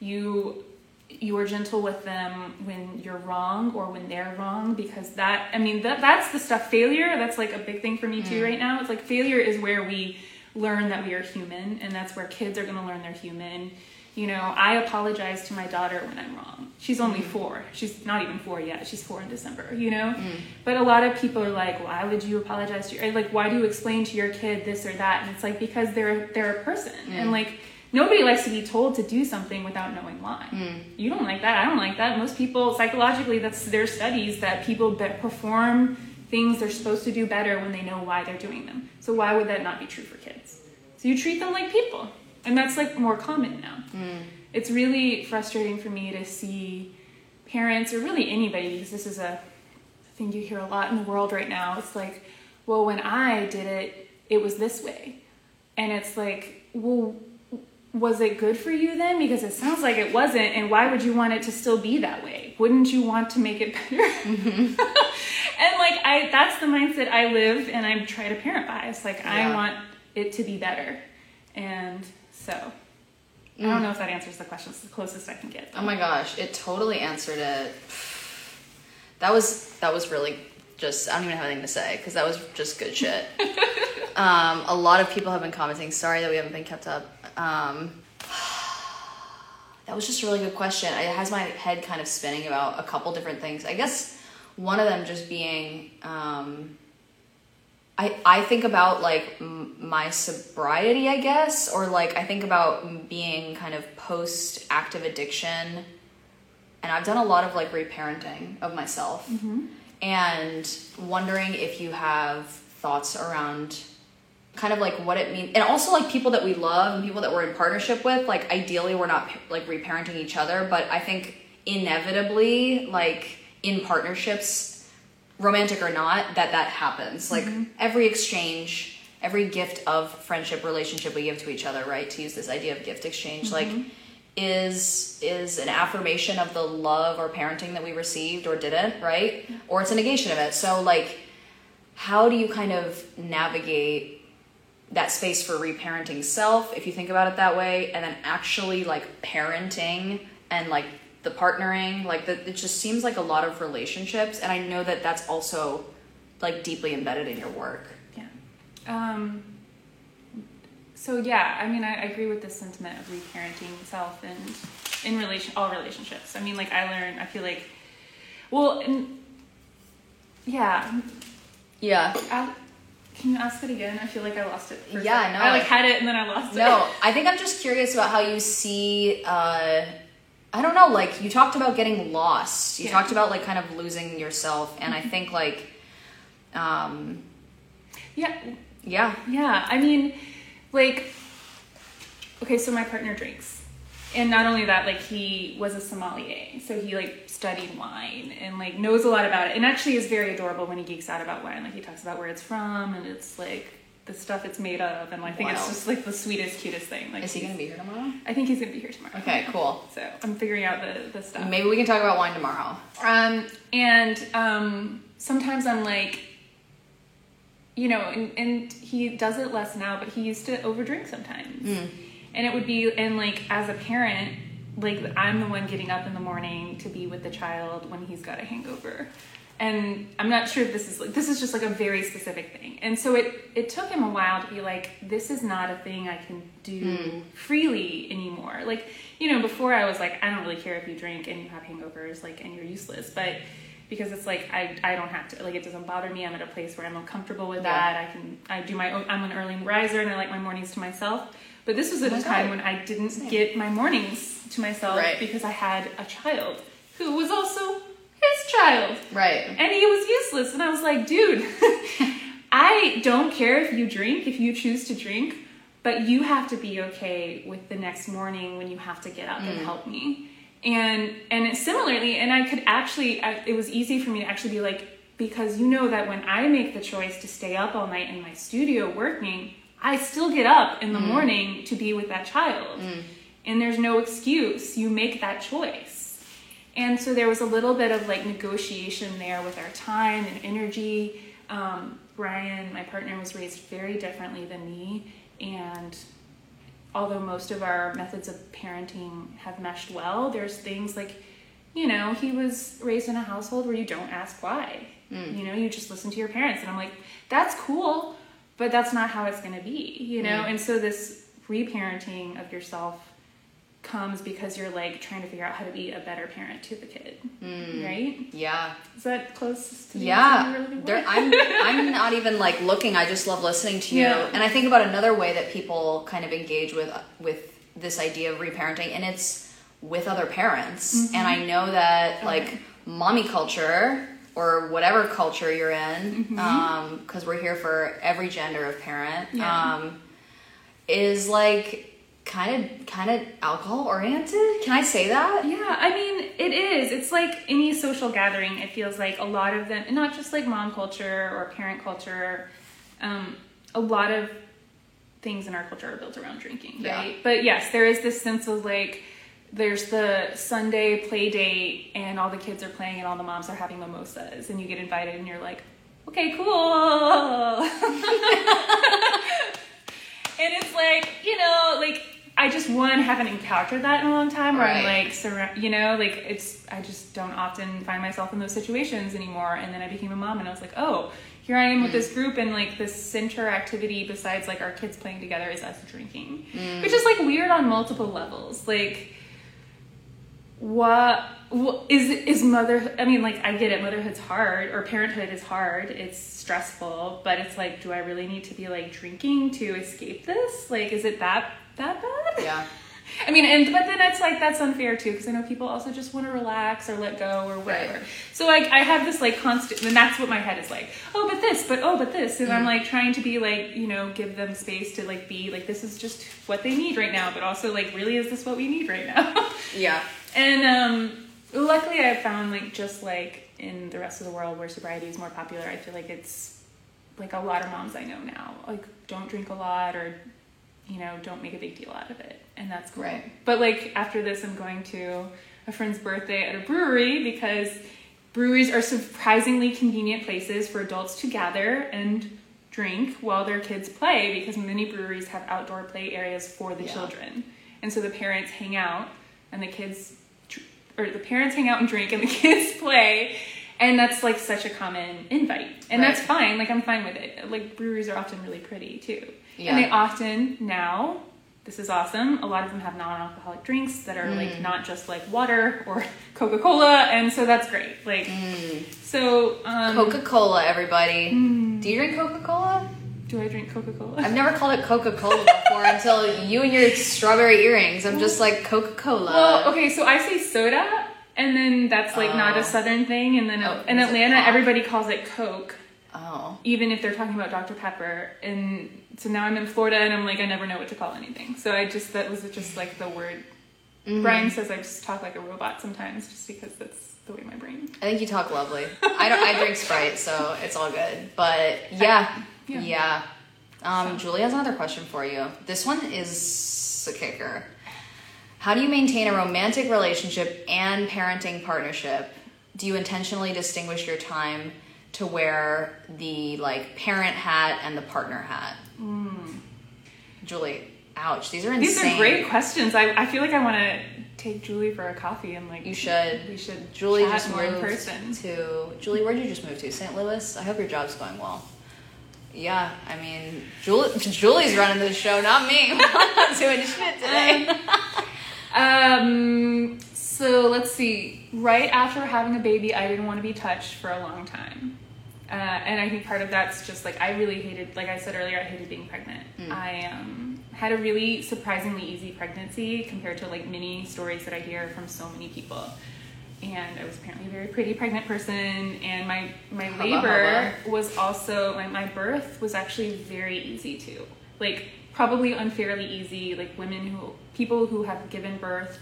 you you are gentle with them when you're wrong or when they're wrong because that i mean that that's the stuff failure that's like a big thing for me too mm. right now. It's like failure is where we learn that we are human and that's where kids are going to learn they're human you know i apologize to my daughter when i'm wrong. She's only mm-hmm. four. She's not even four yet. She's four in december you know? Mm. But a lot of people are like why would you apologize to your like why do you explain to your kid this or that? And it's like because they're they're a person. Mm. And like nobody likes to be told to do something without knowing why. Mm. You don't like that. I don't like that. Most people psychologically that's their studies that people perform things they're supposed to do better when they know why they're doing them. So why would that not be true for kids? So you treat them like people and that's like more common now. Mm. It's really frustrating for me to see parents or really anybody because this is a thing you hear a lot in the world right now. It's like well when i did it it was this way. And it's like well was it good for you then? Because it sounds like it wasn't and why would you want it to still be that way? Wouldn't you want to make it better? And like i that's the mindset i live and i try to parent by. It's like i want it to be better. And so i don't know if that answers the question it's the closest i can get Oh my gosh, it totally answered it. That was that was really just I don't even have anything to say because that was just good shit. um, a lot of people have been commenting. Sorry that we haven't been kept up. Um, that was just a really good question. It has my head kind of spinning about a couple different things. I guess one of them just being. Um, I, I think about like m- my sobriety, I guess, or like I think about being kind of post active addiction, and I've done a lot of like reparenting of myself, mm-hmm. and wondering if you have thoughts around kind of like what it means, and also like people that we love and people that we're in partnership with. Like ideally, we're not like reparenting each other, but I think inevitably, like in partnerships, romantic or not, that that happens. Like mm-hmm. every exchange, every gift of friendship, relationship we give to each other, right? To use this idea of gift exchange, like mm-hmm. is is an affirmation of the love or parenting that we received or didn't, right? Or it's a negation of it. So like how do you kind of navigate that space for reparenting self if you think about it that way and then actually like parenting and like the partnering like that it just seems like a lot of relationships and i know that that's also like deeply embedded in your work Yeah. Um, so yeah, I mean, I, I agree with the sentiment of reparenting self and in relation all relationships. I mean, like I learn I feel like, well, and, yeah. yeah I, can you ask it again? I feel like I lost it. Yeah, no, I like had it and then I lost it. no i think i'm just curious about how you see uh i don't know like you talked about getting lost you Yeah. talked about like kind of losing yourself and i think like um Yeah. yeah Yeah, I mean, like, okay, so my partner drinks. And not only that, like, he was a sommelier. So he, like, studied wine and, like, knows a lot about it. And actually is very adorable when he geeks out about wine. Like, he talks about where it's from and it's, like, the stuff it's made of. And like, I think it's just, like, the sweetest, cutest thing. Like, is he gonna be here tomorrow I think he's to be here tomorrow. okay cool So I'm figuring out the, the stuff. maybe we can talk about wine tomorrow Um, and um, sometimes I'm like, you know, and, and he does it less now, but he used to overdrink sometimes. And it would be, and like as a parent, like I'm the one getting up in the morning to be with the child when he's got a hangover. And I'm not sure if this is like, this is just like a very specific thing. And so it, it took him a while to be like, this is not a thing I can do hmm. freely anymore. Like, you know, before I was like, I don't really care if you drink and you have hangovers, like, and you're useless. But because it's like I, I don't have to like it doesn't bother me. I'm at a place where I'm comfortable with Yeah. that. I can I do my own I'm an early riser and I like my mornings to myself. But this was at Oh a time God. when I didn't Same. get my mornings to myself Right. because I had a child who was also his child. right And he was useless and I was like, dude, I don't care if you drink, if you choose to drink, but you have to be okay with the next morning when you have to get up and mm. help me. And and similarly, and I could actually, I, it was easy for me to actually be like, because you know that when I make the choice to stay up all night in my studio working, I still get up in the mm. morning to be with that child. Mm. And there's no excuse. You make that choice. And so there was a little bit of like negotiation there with our time and energy. Um, Brian, my partner, was raised very differently than me. And although most of our methods of parenting have meshed well, there's things like, you know, he was raised in a household where you don't ask why. You know, you just listen to your parents. And I'm like, that's cool, but that's not how it's going to be, you know? And so this reparenting of yourself comes because you're like trying to figure out how to be a better parent to the kid, right? Yeah. Is that close to the you were Yeah, there, I'm I'm not even like looking. I just love listening to you, Yeah. and I think about another way that people kind of engage with with this idea of reparenting, and it's with other parents. Mm-hmm. And I know that like mommy culture or whatever culture you're in, because we're here for every gender of parent, Mm-hmm. Yeah. um, is like kind of kind of alcohol oriented. Can I say that? Yeah, I mean, it is. It's like any social gathering. It feels like a lot of them, and not just like mom culture or parent culture. Um, a lot of things in our culture are built around drinking, Yeah. right? But yes, there is this sense of like, there's the Sunday play date, and all the kids are playing, and all the moms are having mimosas, and you get invited, and you're like, okay, cool. and it's like you know like i just one haven't encountered that in a long time where i'm like you know like it's i just don't often find myself in those situations anymore. And then i became a mom and i was like oh here i am with this group and like this center activity besides like our kids playing together is us drinking mm. which is like weird on multiple levels. Like what what is is mother i mean like i get it motherhood's hard or parenthood is hard. It's stressful but it's like do i really need to be like drinking to escape this? Like is it that that bad Yeah. i mean and but then it's like that's unfair too because i know people also just want to relax or let go or whatever Right. so like i have this like constant and that's what my head is like oh but this but oh but this and i'm Mm. like trying to be like you know give them space to like be like this is just what they need right now but also like really is this what we need right now Yeah. and um, luckily, I found like just like in the rest of the world where sobriety is more popular, I feel like it's like a lot of moms I know now like don't drink a lot or you know don't make a big deal out of it, and that's cool. Right. But like after this, I'm going to a friend's birthday at a brewery because breweries are surprisingly convenient places for adults to gather and drink while their kids play because many breweries have outdoor play areas for the Yeah. children. And so the parents hang out and the kids or the parents hang out and drink and the kids play and that's like such a common invite. And that's fine. Like I'm fine with it. Like breweries are often really pretty too. Yeah. And they often now this is awesome. A lot of them have non-alcoholic drinks that are Mm. like not just like water or Coca-Cola, and so that's great. Like, so um, Coca Cola, everybody. Do you drink Coca Cola? do I drink Coca-Cola? I've never called it Coca Cola before until you and your strawberry earrings. I'm just like Coca Cola. Well, okay, so I say soda, and then that's like not Oh. a southern thing, and then Oh, in Atlanta, everybody calls it Coke, Oh. even if they're talking about Dr Pepper. And so now I'm in Florida, and I'm like, I never know what to call anything. So I just that was just like the word. Mm-hmm. Brian says I just talk like a robot sometimes, just because that's the way my brain. I think you talk lovely. I don't. I drink Sprite, so it's all good. But yeah, Yeah. yeah. Um, Julie has another question for you. This one is a kicker. How do you maintain a romantic relationship and parenting partnership? Do you intentionally distinguish your time to wear the like parent hat and the partner hat? Julie, ouch. These are insane. These are great questions. I, I feel like I want to take Julie for a coffee and like You should. we should Julie just more in person. to Julie. Where'd you just move to? St. Louis. I hope your job's going well. Yeah, I mean, Julie, Julie's running the show, not me. I'm not doing shit today. Um, so let's see. Right after having a baby, I didn't want to be touched for a long time. Uh, and I think part of that's just like I really hated, like I said earlier, I hated being pregnant. I um, had a really surprisingly easy pregnancy compared to like many stories that I hear from so many people. and I was apparently a very pretty pregnant person. And my my Hubba labor hubba. was also my, my birth was actually very easy too. Like probably unfairly easy. Like women who people who have given birth.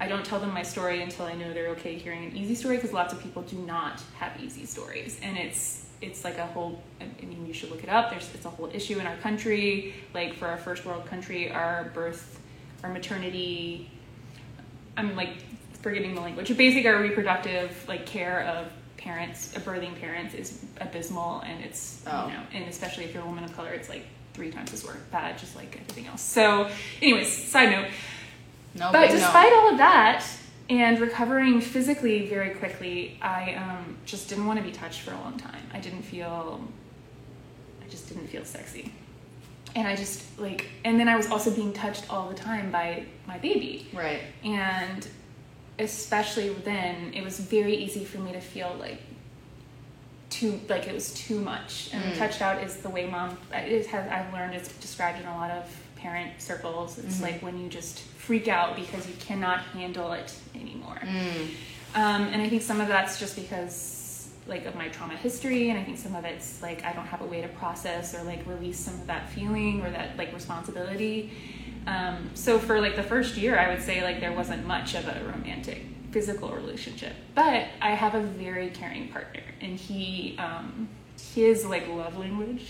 I don't tell them my story until I know they're okay hearing an easy story because lots of people do not have easy stories, and it's it's like a whole. I mean, you should look it up. There's it's a whole issue in our country. Like for our first world country, our birth, our maternity. I'm like forgetting the language. But basically, our reproductive like care of parents, of birthing parents, is abysmal, and it's Oh. you know, and especially if you're a woman of color, it's like three times as worse bad, just like everything else. So, anyways, side note. No, But big no. despite all of that and recovering physically very quickly, I um, just didn't want to be touched for a long time. I didn't feel, I just didn't feel sexy. And I just like, and then I was also being touched all the time by my baby. right. And especially then, it was very easy for me to feel like too, like it was too much. And Mm. touched out is the way mom, it has, I've learned it's described in a lot of parent circles. It's Mhm. like when you just freak out because you cannot handle it anymore. Mm. Um, and I think some of that's just because like of my trauma history, and I think some of it's like I don't have a way to process or like release some of that feeling or that like responsibility. Um, so for like the first year, I would say like there wasn't much of a romantic physical relationship, but I have a very caring partner, and he um, his like love language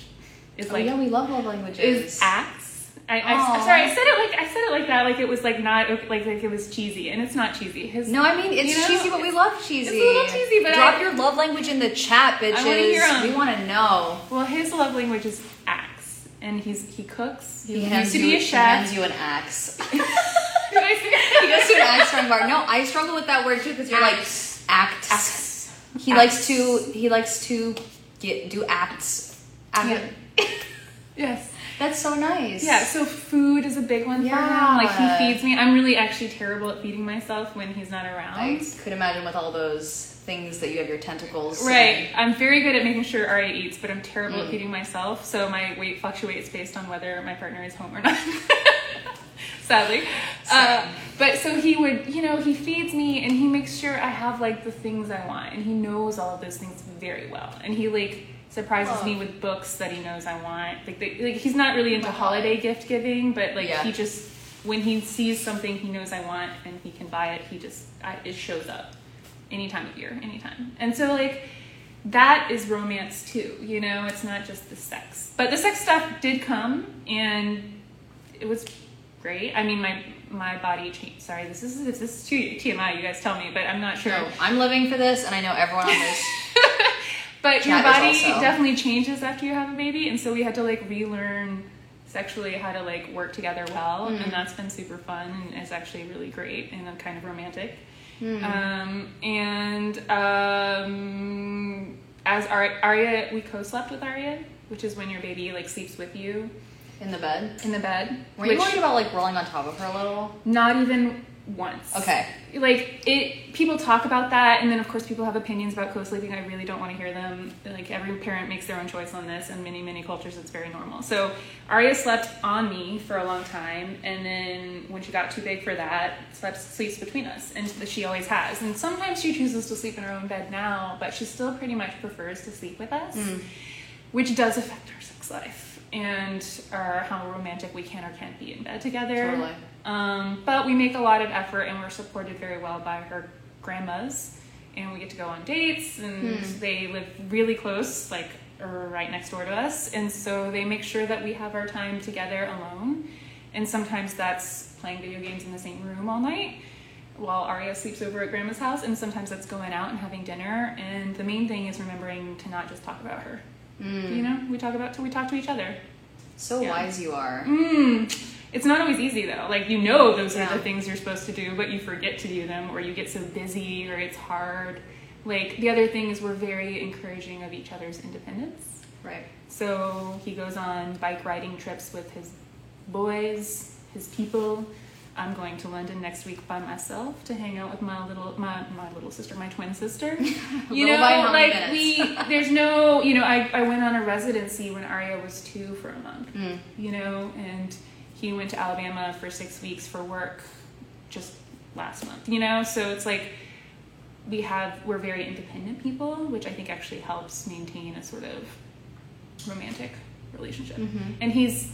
is Oh like yeah, we love love languages. is acts. I, I, sorry, I said it like I said it like that, like it was like not like like it was cheesy, and it's not cheesy. His No, I mean it's You know, cheesy, but we love cheesy. it's a little cheesy, but drop I- your love language in the chat, bitches. wanna hear. We want to know. well, his love language is acts, and he's he cooks. He, He used to be a chef. he hands you an axe. Did I say- he goes to an axe throwing bar. No, I struggle with that word too because you're like acts. Acts. He likes to. He likes to get do acts. Yeah. Yes. That's so nice. Yeah. So food is a big one for Yeah. him. Like he feeds me. I'm really actually terrible at feeding myself when he's not around. I could imagine with all those things that you have your tentacles. Right. I'm very good at making sure Arya eats, but I'm terrible Mm. at feeding myself. So my weight fluctuates based on whether my partner is home or not. Sadly. Uh, but so he would, you know, he feeds me and he makes sure I have like the things I want. And he knows all of those things very well. And he like surprises Love. me with books that he knows I want. Like, they, like he's not really into Wow. holiday gift giving, but like Yeah. he just, when he sees something he knows I want and he can buy it, he just, I, it shows up any time of year, anytime. And so like that is romance too, you know, it's not just the sex. But the sex stuff did come and it was great. I mean my my body changed. Sorry, this is this is too TMI, you guys tell me, but I'm not sure. No, I'm living for this, and I know everyone on this. But your body also- definitely changes after you have a baby, and so we had to like relearn sexually how to like work together well, Mm. and that's been super fun and it's actually really great and kind of romantic. Mm. Um, and um, as Ar- Arya, we co-slept with Arya, which is when your baby like sleeps with you in the bed. in the bed. Were you worried about like rolling on top of her a little? Not even once. Okay. Like it, people talk about that, and then of course people have opinions about co-sleeping. I really don't want to hear them. Like every parent makes their own choice on this, and many many cultures it's very normal. So Arya slept on me for a long time, and then when she got too big for that, slept sleeps between us, and she always has. And sometimes she chooses to sleep in her own bed now, but she still pretty much prefers to sleep with us, mm. which does affect our sex life and our how romantic we can or can't be in bed together. Totally. Um, but we make a lot of effort and we're supported very well by her grandmas. And we get to go on dates and they live really close, like right next door to us. And so they make sure that we have our time together alone. And sometimes that's playing video games in the same room all night while Arya sleeps over at grandma's house. And sometimes that's going out and having dinner. And the main thing is remembering to not just talk about her. You know, we talk about till we talk to each other. So Yeah. wise you are. Mm, it's not always easy though. Like you know those are the things you're supposed to do, but you forget to do them, or you get so busy, or it's hard. Like the other thing is we're very encouraging of each other's independence. Right. So he goes on bike riding trips with his boys, his people. I'm going to London next week by myself to hang out with my little my, my little sister, my twin sister. you know, by how many like we there's no you know, I, I went on a residency when Arya was two for a month Mm. you know, and he went to Alabama for six weeks for work just last month, you know? So it's like we have, we're very independent people, which I think actually helps maintain a sort of romantic relationship. Mm-hmm. And he's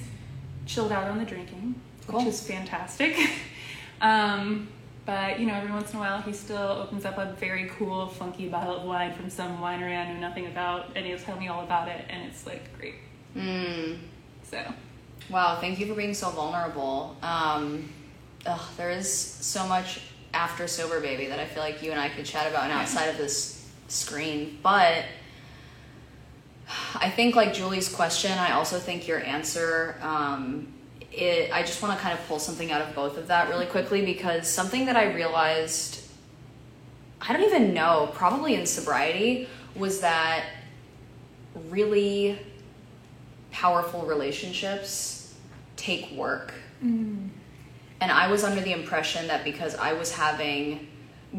chilled out on the drinking, Cool. which is fantastic. um, but you know, every once in a while, he still opens up a very cool, funky bottle of wine from some winery I know nothing about, and he'll tell me all about it, and it's like great. Mm. So Wow, thank you for being so vulnerable. Um, ugh, there is so much after sober baby that I feel like you and I could chat about and outside of this screen, but I think like Julie's question, I also think your answer. Um, it, I just want to kind of pull something out of both of that really quickly because something that I realized, I don't even know, probably in sobriety, was that really powerful relationships take work. And I was under the impression that because I was having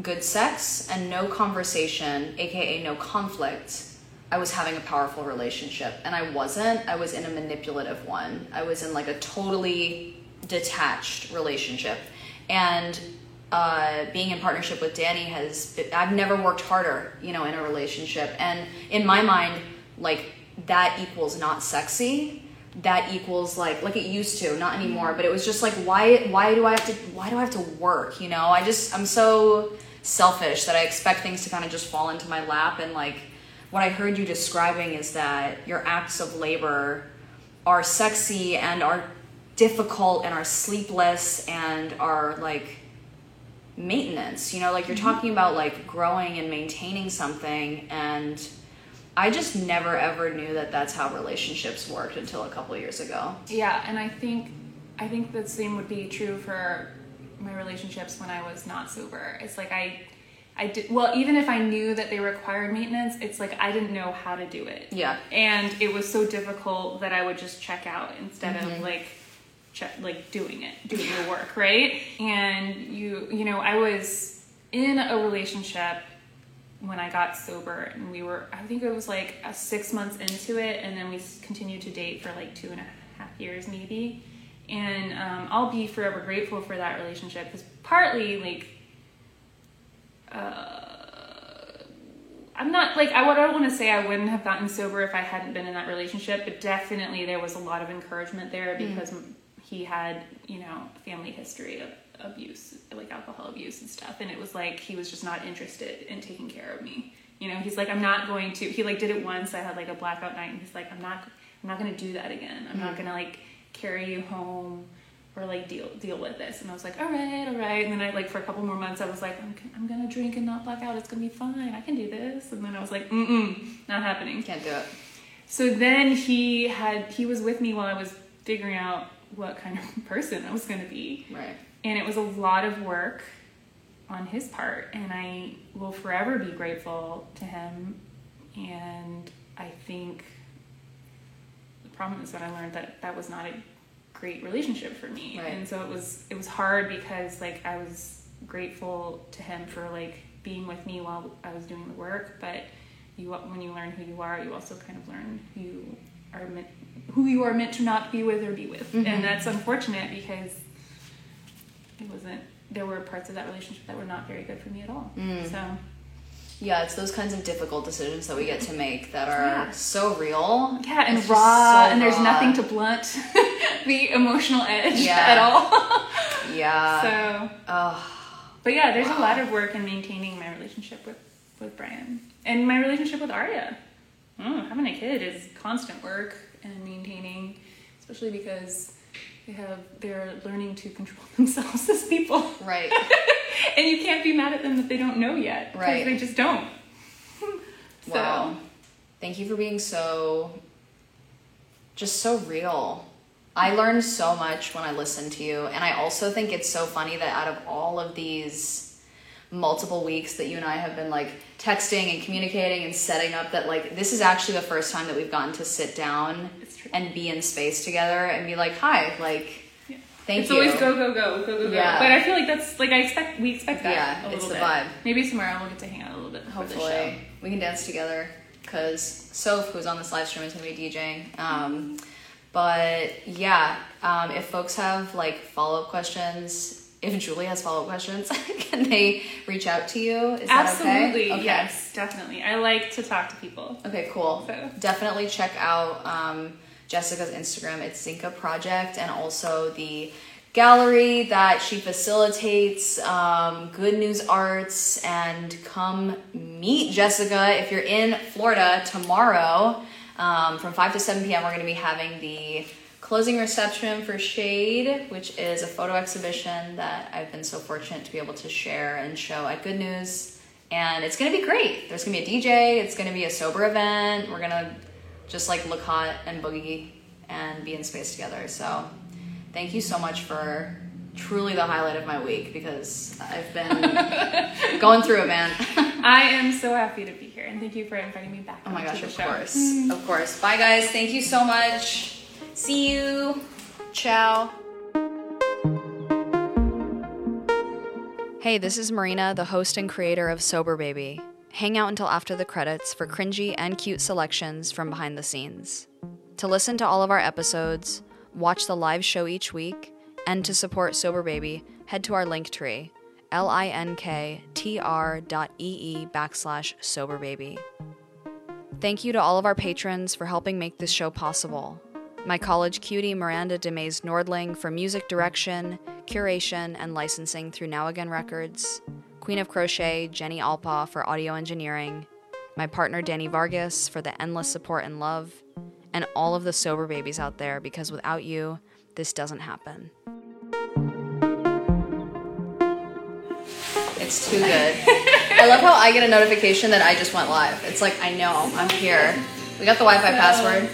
good sex and no conversation, aka no conflict, I was having a powerful relationship. And I wasn't. I was in a manipulative one. I was in like a totally detached relationship. And uh, being in partnership with Danny has, been, I've never worked harder, you know, in a relationship. And in my mind, like that equals not sexy that equals like like it used to not anymore but it was just like why why do i have to why do i have to work you know? I just i'm so selfish that i expect things to kind of just fall into my lap and like what i heard you describing is that your acts of labor are sexy and are difficult and are sleepless and are like maintenance you know? Like you're mm-hmm. talking about like growing and maintaining something and I just never ever knew that that's how relationships worked until a couple years ago. Yeah, and I think I think the same would be true for my relationships when I was not sober. It's like I I did well even if I knew that they required maintenance, it's like I didn't know how to do it. Yeah. And it was so difficult that I would just check out instead of mm-hmm. like check like doing it, doing the work, right? And you you know, I was in a relationship when I got sober, and we were, I think it was like a six months into it, and then we continued to date for like two and a half years, maybe. And um, I'll be forever grateful for that relationship because partly, like, uh, I'm not like I, I don't want to say I wouldn't have gotten sober if I hadn't been in that relationship, but definitely there was a lot of encouragement there because he had you know family history of abuse, like alcohol abuse and stuff, and it was like he was just not interested in taking care of me. You know, he's like I'm not going to. He like did it once. I had like a blackout night, and he's like I'm not I'm not going to do that again. I'm not mm-hmm. going to like carry you home or like deal deal with this and i was like all right all right and then i like for a couple more months i was like i'm, I'm gonna drink and not black out it's gonna be fine i can do this and then i was like mm-mm not happening Can't do it. so then he had he was with me while i was figuring out what kind of person i was gonna be Right. And it was a lot of work on his part and i will forever be grateful to him. And i think the problem is that i learned that that was not a great relationship for me. Right. and so it was it was hard because like i was grateful to him for like being with me while i was doing the work. But you when you learn who you are you also kind of learn who you are meant who you are meant to not be with or be with. Mm-hmm. And that's unfortunate because it wasn't there were parts of that relationship that were not very good for me at all so Yeah, it's those kinds of difficult decisions that we get to make that are Yeah. so real. yeah and It's raw so and there's raw. nothing to blunt the emotional edge Yeah. at all Yeah. so oh, but yeah there's a lot of work in maintaining my relationship with with brian and my relationship with Arya. mm, having a kid is constant work and maintaining especially because they have they're learning to control themselves as people right. and you can't be mad at them that they don't know yet Right. they just don't so Wow. Thank you for being so just so real. I learned so much when I listened to you, and I also think it's so funny that out of all of these multiple weeks that you and I have been like texting and communicating and setting up that like this is actually the first time that we've gotten to sit down and be in space together and be like, "Hi, like Yeah. thank it's you." It's always go go go go go Yeah. go but i feel like that's like i expect we expect that Yeah, a little it's the bit vibe. maybe tomorrow we'll get to hang out a little bit before the show Hopefully, we can dance together because Soph, who's on this live stream, is gonna be DJing. Um, but yeah, um, if folks have like follow up questions, if Julie has follow up questions, can they reach out to you? Is Absolutely. that okay? okay? Yes, definitely. I like to talk to people. Okay, cool. So. Definitely check out um, Jessica's Instagram. It's Zinka Project and also the gallery that she facilitates, um, Good News Arts, and come meet Jessica if you're in Florida tomorrow. Um, from 5 to 7 p.m., we're going to be having the closing reception for Shade, which is a photo exhibition that I've been so fortunate to be able to share and show at Good News. And it's going to be great. There's going to be a DJ, it's going to be a sober event. We're going to just like look hot and boogie and be in space together. So thank you so much for truly the highlight of my week because I've been going through it, man. I am so happy to be here and thank you for inviting me back. Oh my gosh, of show. course. Of course. Bye, guys. Thank you so much. See you. Ciao. Hey, this is Marina, the host and creator of Sober Baby. Hang out until after the credits for cringy and cute selections from behind the scenes. To listen to all of our episodes, watch the live show each week, and to support Sober Baby, head to our link tree, linktr ee backslash sober baby. Thank you to all of our patrons for helping make this show possible. My college cutie Miranda DeMays Nordling for music direction, curation, and licensing through Now Again Records. Queen of Crochet Jenny Alpa for audio engineering. My partner Danny Vargas for the endless support and love. And all of the sober babies out there because without you, this doesn't happen. It's too good. I love how I get a notification that I just went live. It's like, I know, I'm here. We got the Wi Fi password.